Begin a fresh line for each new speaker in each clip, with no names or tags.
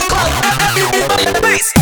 Club, bass.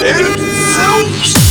It's Zeus!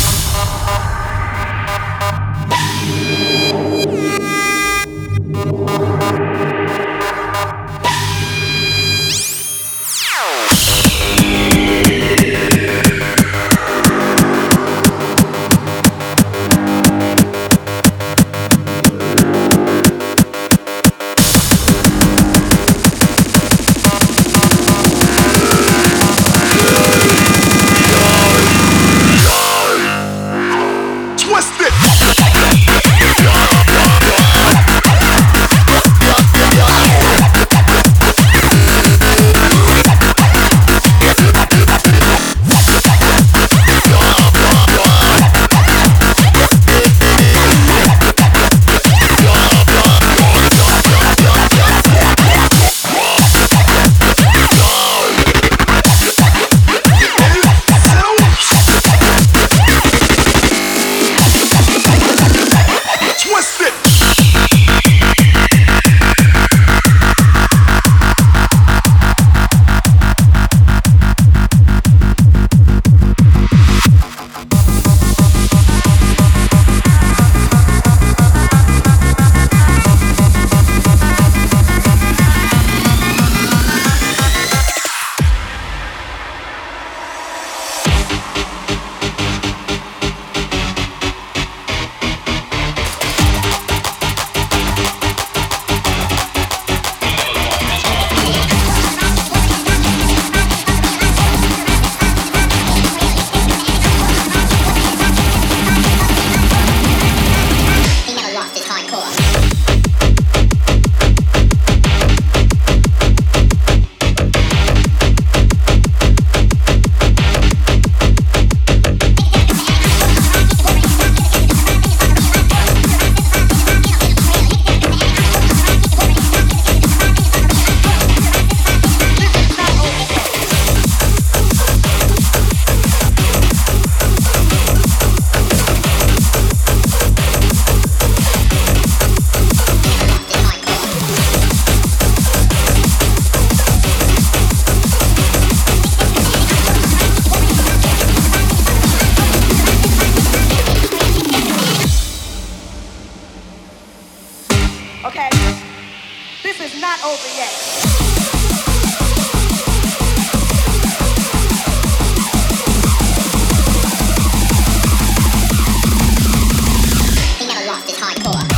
Four.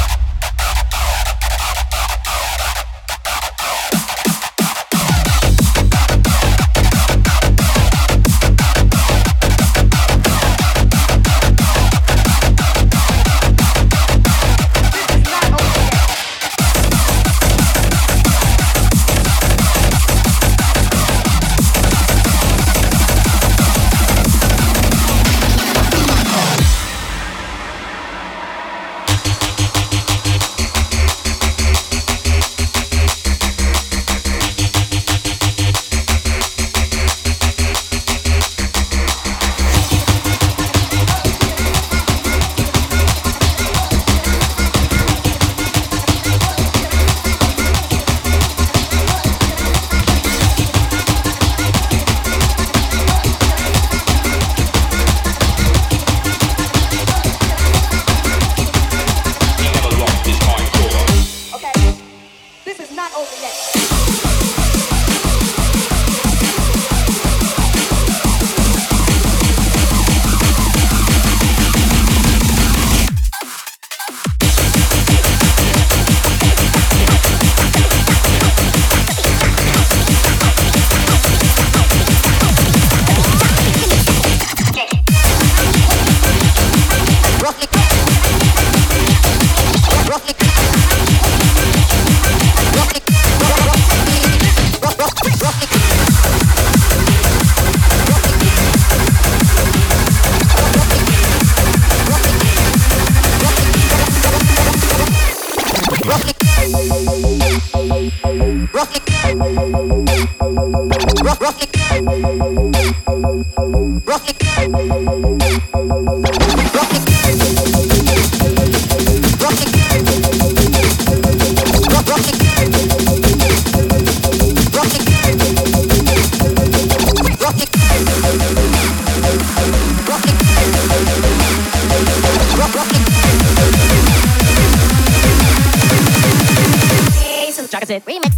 Jack said, remix.